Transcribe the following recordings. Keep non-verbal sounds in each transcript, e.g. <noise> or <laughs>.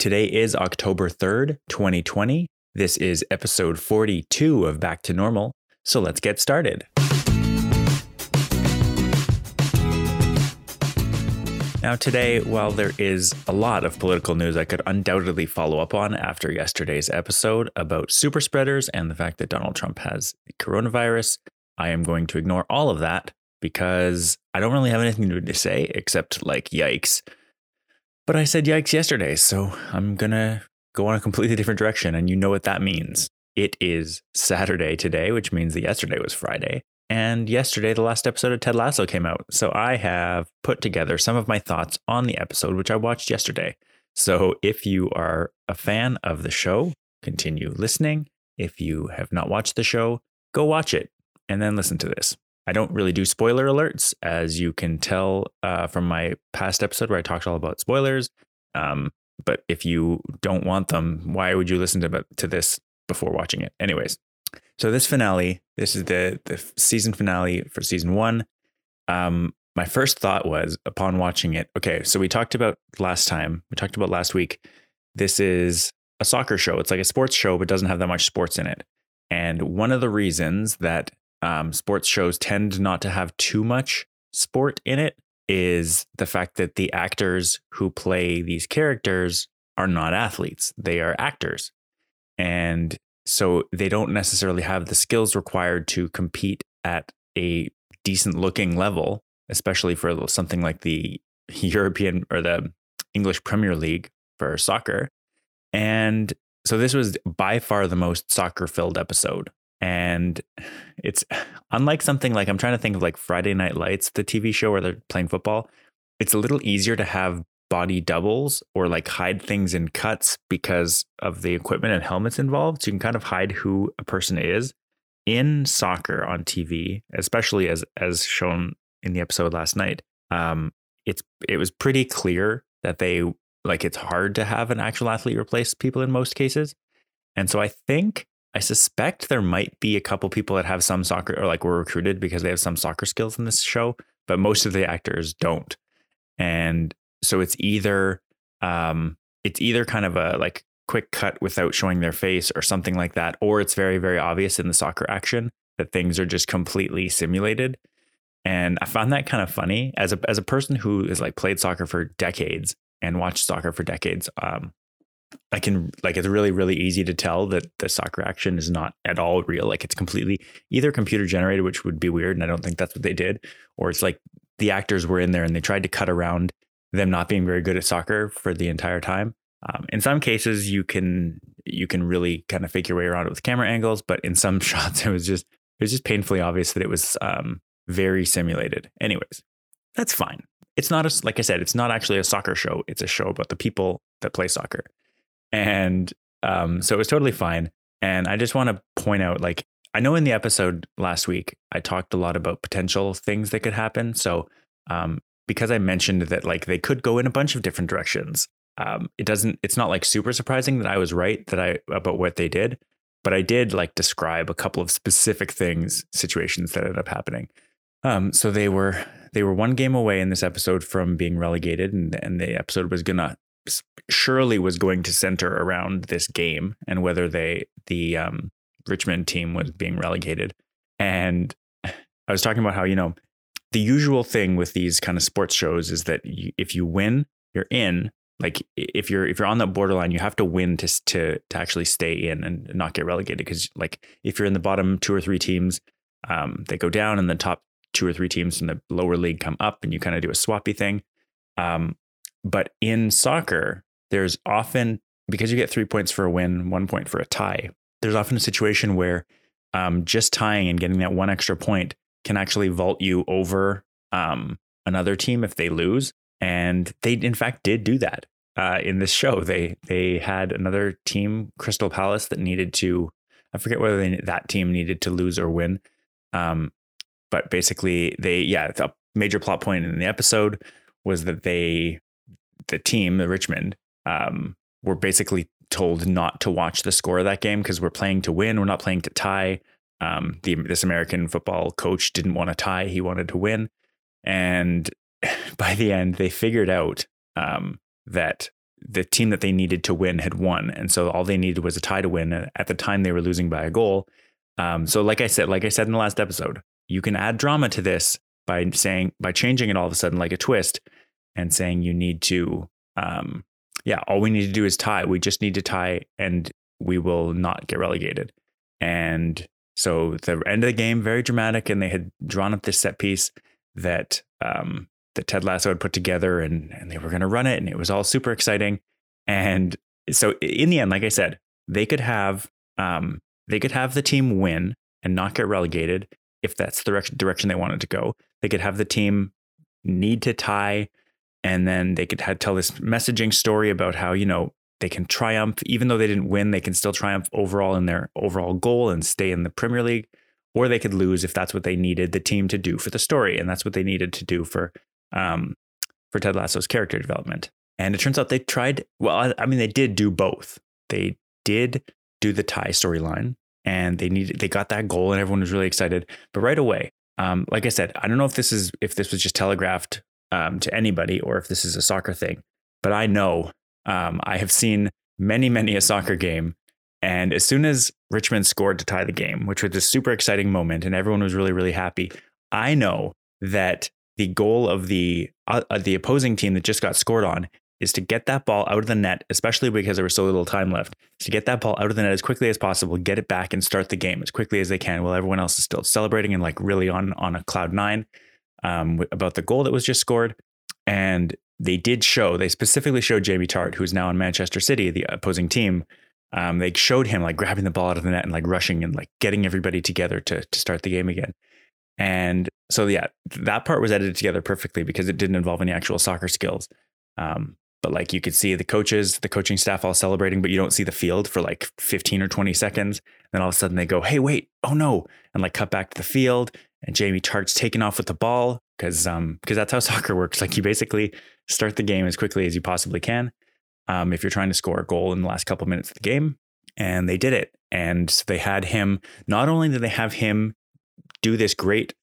Today is October 3rd, 2020. This is episode 42 of Back to Normal. So let's get started. Now, today, while there is a lot of political news I could undoubtedly follow up on after yesterday's episode about super spreaders and the fact that Donald Trump has the coronavirus, I am going to ignore all of that because I don't really have anything to say except like yikes. But I said yikes yesterday, so I'm to go on a completely different direction. And you know what that means. It is Saturday today, which means that yesterday was Friday. And yesterday, the last episode of Ted Lasso came out. So I have put together some of my thoughts on the episode, which I watched yesterday. So if you are a fan of the show, continue listening. If you have not watched the show, go watch it and then listen to this. I don't really do spoiler alerts, as you can tell uh, from my past episode where I talked all about spoilers. Um, but if you don't want them, why would you listen to, to this before watching it? Anyways, so this finale, this is the the season finale for season one. Um, my first thought was upon watching it. Okay, so we talked about last time. We talked about last week. This is a soccer show. It's like a sports show, but doesn't have that much sports in it. And one of the reasons that um, sports shows tend not to have too much sport in it is the fact that the actors who play these characters are not athletes; they are actors. And so they don't necessarily have the skills required to compete at a decent looking level, especially for something like the <laughs> European or the English Premier League for soccer. And so this was by far the most soccer filled episode. And it's unlike something like I'm trying to think of like Friday Night Lights, the TV show where they're playing football. It's a little easier to have body doubles or like hide things in cuts because of the equipment and helmets involved. So you can kind of hide who a person is in soccer on TV, especially as as shown in the episode last night. Um, it's it was pretty clear that they like it's hard to have an actual athlete replace people in most cases, and so I think I suspect there might be a couple people that have some soccer or like were recruited because they have some soccer skills in this show, but most of the actors don't. And so it's either um, it's either kind of a like quick cut without showing their face or something like that, or it's very very obvious in the soccer action that things are just completely simulated. And I found that kind of funny as a as a person who has like played soccer for decades and watched soccer for decades. Um, I can like it's really really easy to tell that the soccer action is not at all real. Like it's completely either computer generated, which would be weird, and I don't think that's what they did, or it's like the actors were in there and they tried to cut around them not being very good at soccer for the entire time. Um, in some cases, you can you can really kind of fake your way around it with camera angles, but in some <laughs> shots, it was just it was just painfully obvious that it was um, very simulated. Anyways, that's fine. It's not a like I said, it's not actually a soccer show. It's a show about the people that play soccer, and um, so it was totally fine. And I just want to point out, like I know in the episode last week, I talked a lot about potential things that could happen. So um, because I mentioned that like they could go in a bunch of different directions. Um, it doesn't. It's not like super surprising that I was right that I about what they did, but I did like describe a couple of specific things, situations that ended up happening. Um, so they were they were one game away in this episode from being relegated, and and the episode was gonna surely was going to center around this game and whether they the um, Richmond team was being relegated. And I was talking about how you know the usual thing with these kind of sports shows is that you, if you win, you're in. Like if you're if you're on that borderline, you have to win to to to actually stay in and not get relegated. Because like if you're in the bottom two or three teams, um, they go down, and the top two or three teams from the lower league come up, and you kind of do a swappy thing. Um, but in soccer, there's often because you get three points for a win, one point for a tie. There's often a situation where um, just tying and getting that one extra point can actually vault you over um, another team if they lose. And they, in fact, did do that uh, in this show. They they had another team, Crystal Palace, that needed to. I forget whether they, that team needed to lose or win. Um, but basically, they yeah, the major plot point in the episode was that they, the team, the Richmond, um, were basically told not to watch the score of that game because we're playing to win. We're not playing to tie. Um, the, this American football coach didn't want to tie; he wanted to win. And <laughs> by the end, they figured out um, that the team that they needed to win had won, and so all they needed was a tie to win. At the time, they were losing by a goal. Um, so, like I said, like I said in the last episode, you can add drama to this by saying by changing it all of a sudden like a twist and saying you need to um, yeah all we need to do is tie. We just need to tie and we will not get relegated. And so the end of the game very dramatic and they had drawn up this set piece that um, that Ted Lasso had put together and and they were going to run it and it was all super exciting. And so in the end like I said they could have um, they could have the team win and not get relegated if that's the direction they wanted to go. They could have the team need to tie, and then they could have, tell this messaging story about how, you know, they can triumph, even though they didn't win, they can still triumph overall in their overall goal and stay in the Premier League. Or they could lose if that's what they needed the team to do for the story. And that's what they needed to do for um, for Ted Lasso's character development. And it turns out they tried, well, I mean, they did do both. They did do the tie storyline and they needed they got that goal and everyone was really excited. But right away, um, like I said, I don't know if this is if this was just telegraphed um, to anybody or if this is a soccer thing, but I know um, I have seen many many a soccer game, and as soon as Richmond scored to tie the game, which was a super exciting moment, and everyone was really really happy, I know that the goal of the uh, the opposing team that just got scored on is to get that ball out of the net, especially because there was so little time left, to get that ball out of the net as quickly as possible, get it back and start the game as quickly as they can while everyone else is still celebrating and like really on on a cloud nine um, about the goal that was just scored. And they did show, they specifically showed Jamie Tartt, who's now in Manchester City, the opposing team. Um, they showed him like grabbing the ball out of the net and like rushing and like getting everybody together to to start the game again. And so yeah, that part was edited together perfectly because it didn't involve any actual soccer skills. Um, but like you could see the coaches, the coaching staff all celebrating, but you don't see the field for like 15 or 20 seconds. Then all of a sudden they go, hey, wait, oh no. And like cut back to the field. And Jamie Tartt's taking off with the ball because um, because that's how <laughs> soccer works. Like you basically start the game as quickly as you possibly can um, if you're trying to score a goal in the last couple of minutes of the game. And they did it. And they had him, not only did they have him do this great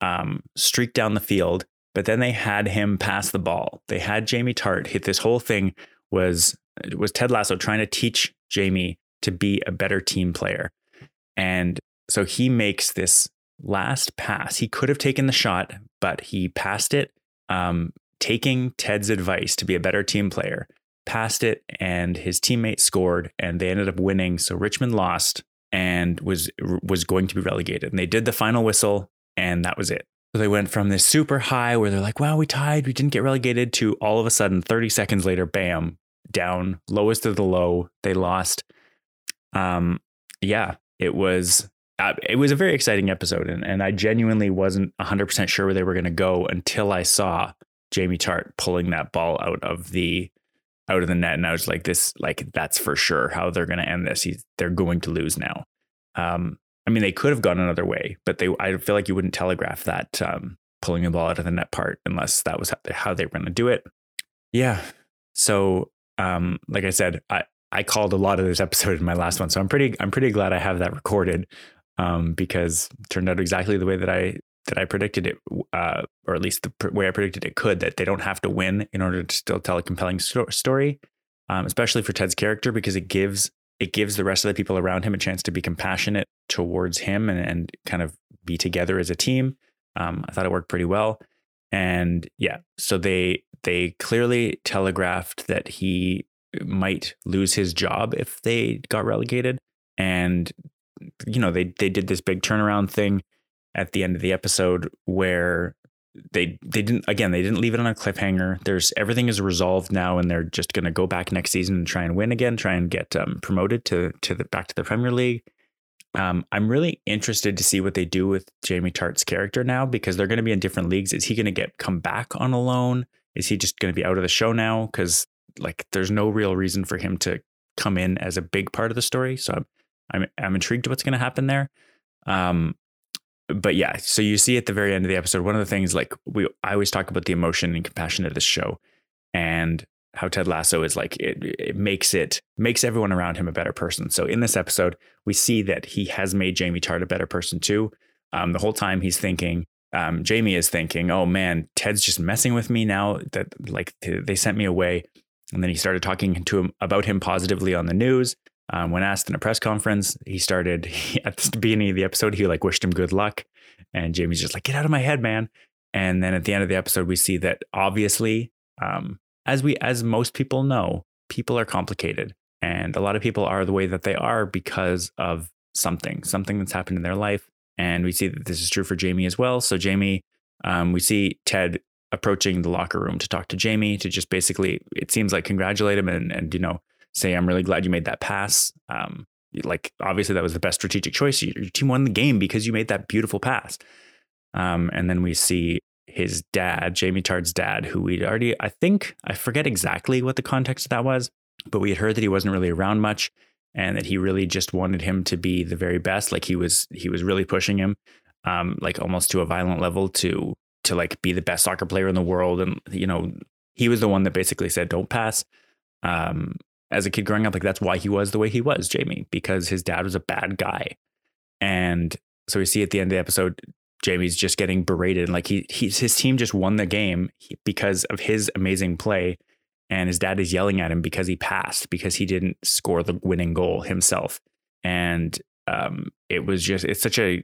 um, streak down the field, but then they had him pass the ball. They had Jamie Tartt hit this whole thing was was Ted Lasso trying to teach Jamie to be a better team player. And so he makes this last pass. He could have taken the shot, but he passed it, um, taking Ted's advice to be a better team player. Passed it, and his teammate scored, and they ended up winning. So Richmond lost and was was going to be relegated. And they did the final whistle, and that was it. So they went from this super high where they're like, wow, we tied, we didn't get relegated, to all of a sudden, 30 seconds later, bam, down, lowest of the low. They lost. Um, yeah, it was it was a very exciting episode, and, and I genuinely wasn't 100% sure where they were going to go until I saw Jamie Tartt pulling that ball out of the out of the net, and I was like, this like that's for sure how they're going to end this. He's, they're going to lose now. Um, I mean, they could have gone another way, but they I feel like you wouldn't telegraph that um, pulling the ball out of the net part unless that was how they were going to do it. Yeah. So, um, like I said, I I called a lot of this episode in my last one, so I'm pretty I'm pretty glad I have that recorded um, because turned out exactly the way that I that I predicted it, uh, or at least the way I predicted it could. That they don't have to win in order to still tell a compelling sto- story, um, especially for Ted's character because it gives it gives the rest of the people around him a chance to be compassionate towards him and, and kind of be together as a team. Um, I thought it worked pretty well. And yeah, so they they clearly telegraphed that he might lose his job if they got relegated. And you know, they they did this big turnaround thing at the end of the episode where they they didn't again they didn't leave it on a cliffhanger. There's everything is resolved now, and they're just going to go back next season and try and win again, try and get um, promoted to to the back to the Premier League. Um, I'm really interested to see what they do with Jamie Tartt's character now because they're going to be in different leagues. Is he going to get come back on a loan? Is he just going to be out of the show now? Because like there's no real reason for him to come in as a big part of the story. So I'm I'm, I'm intrigued what's going to happen there. Um, but yeah, so you see at the very end of the episode, one of the things like we I always talk about the emotion and compassion of this show and how Ted Lasso is like it, it makes it makes everyone around him a better person. So in this episode, we see that he has made Jamie Tartt a better person too. Um, the whole time he's thinking, um, Jamie is thinking, "Oh man, Ted's just messing with me now that like they sent me away." And then he started talking to him about him positively on the news. Um, when asked in a press conference, he started <laughs> he, at the beginning of the episode, he like wished him good luck. And Jamie's just like, get out of my head, man. And then at the end of the episode, we see that obviously, um, as we as most people know, people are complicated. And a lot of people are the way that they are because of something, something that's happened in their life. And we see that this is true for Jamie as well. So Jamie, um, we see Ted approaching the locker room to talk to Jamie to just basically, it seems like congratulate him and and you know say I'm really glad you made that pass. Um, like obviously that was the best strategic choice. Your team won the game because you made that beautiful pass. Um, and then we see his dad, Jamie Tartt's dad, who we'd already, I think, I forget exactly what the context of that was, but we had heard that he wasn't really around much and that he really just wanted him to be the very best. Like he was, he was really pushing him, um, like almost to a violent level to, to like be the best soccer player in the world. And, you know, he was the one that basically said, don't pass. Um, as a kid growing up, like that's why he was the way he was, Jamie, because his dad was a bad guy. And so we see at the end of the episode, Jamie's just getting berated. And like he, he's, his team just won the game because of his amazing play. And his dad is yelling at him because he passed, because he didn't score the winning goal himself. And um, it was just, it's such a,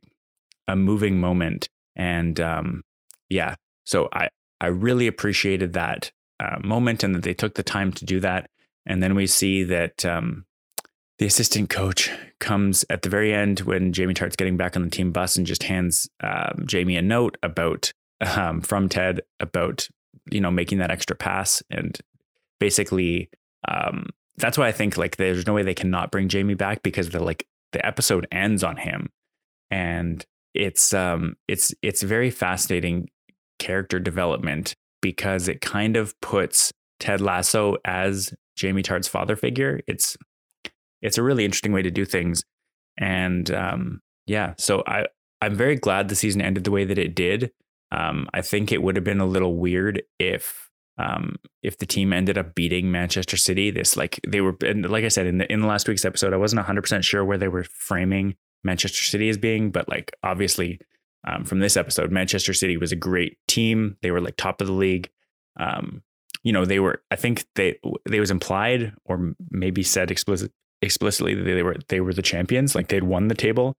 a moving moment. And um, yeah, so I, I really appreciated that uh, moment and that they took the time to do that. And then we see that um, the assistant coach comes at the very end when Jamie Tartt's getting back on the team bus and just hands um, Jamie a note about um, from Ted about you know making that extra pass. And basically um, that's why I think like there's no way they cannot bring Jamie back because the like the episode ends on him. And it's um it's it's very fascinating character development because it kind of puts Ted Lasso as Jamie Tartt's father figure. It's it's a really interesting way to do things, and um, yeah, so I I'm very glad the season ended the way that it did. Um, I think it would have been a little weird if um, if the team ended up beating Manchester City. This like they were, and like I said in the in the last week's episode, I wasn't 100 percent sure where they were framing Manchester City as being, but like obviously um, from this episode, Manchester City was a great team. They were like top of the league. Um, you know, they were, I think they, they was implied or maybe said explicit, explicitly that they were, they were the champions, like they'd won the table,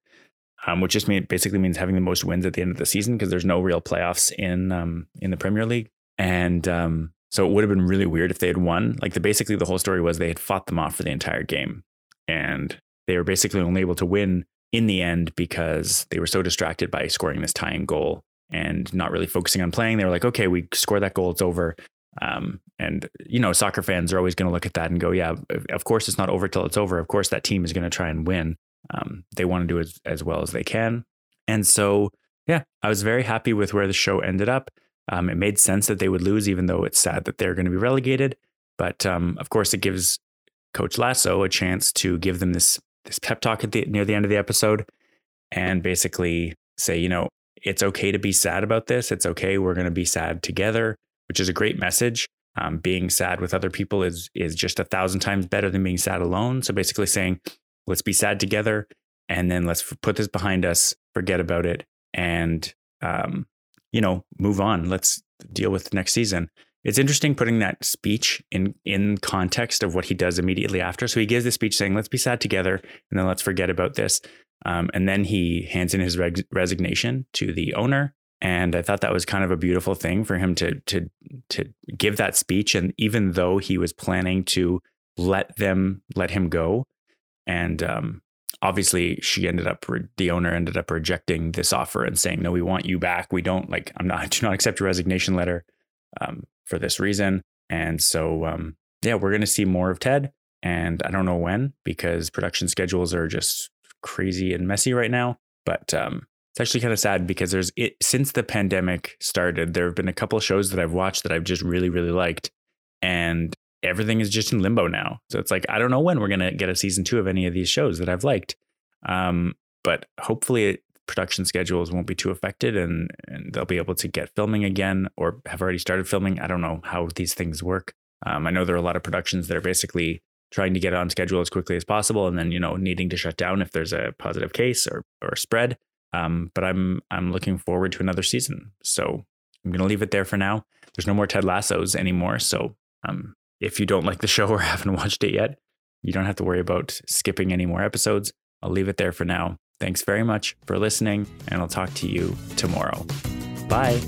um, which just mean, basically means having the most wins at the end of the season because there's no real playoffs in, um, in the Premier League. And, um, so it would have been really weird if they had won. Like the basically the whole story was they had fought them off for the entire game, and they were basically only able to win in the end because they were so distracted by scoring this tying goal and not really focusing on playing. They were like, okay, we scored that goal, it's over. Um, and you know, soccer fans are always going to look at that and go, yeah, of course it's not over till it's over. Of course that team is going to try and win. Um, they want to do as, as well as they can. And so, yeah, I was very happy with where the show ended up. Um, it made sense that they would lose, even though it's sad that they're going to be relegated. But um, of course, it gives Coach Lasso a chance to give them this this pep talk at the near the end of the episode, and basically say, you know, it's okay to be sad about this. It's okay. We're going to be sad together which is a great message. Um, being sad with other people is is just a thousand times better than being sad alone. So basically saying, let's be sad together, and then let's put this behind us, forget about it, and um, you know, move on. Let's deal with next season. It's interesting putting that speech in in context of what he does immediately after. So he gives the speech saying, "Let's be sad together, and then let's forget about this." Um, and then he hands in his reg- resignation to the owner and I thought that was kind of a beautiful thing for him to to to give that speech. And even though he was planning to let them let him go, and um, obviously she ended up the owner ended up rejecting this offer and saying, "No, we want you back. We don't like. I'm not. I <laughs> do not accept your resignation letter um, for this reason." And so, um, yeah, we're to see more of Ted, and I don't know when because production schedules are just crazy and messy right now. But um, it's actually kind of sad because there's it since the pandemic started, there have been a couple shows that I've watched that I've just really, really liked. And everything is just in limbo now. So it's like, I don't know when we're to get a season two of any of these shows that I've liked. Um, but hopefully, production schedules won't be too affected and, and they'll be able to get filming again or have already started filming. I don't know how these things work. Um, I know there are a lot of productions that are basically trying to get on schedule as quickly as possible and then, you know, needing to shut down if there's a positive case or, or spread. Um, but I'm I'm looking forward to another season. So I'm gonna leave it there for now. There's no more Ted Lassos anymore. So um, if you don't like the <laughs> show or haven't watched it yet, you don't have to worry about skipping any more episodes. I'll leave it there for now. Thanks very much for listening, and I'll talk to you tomorrow. Bye.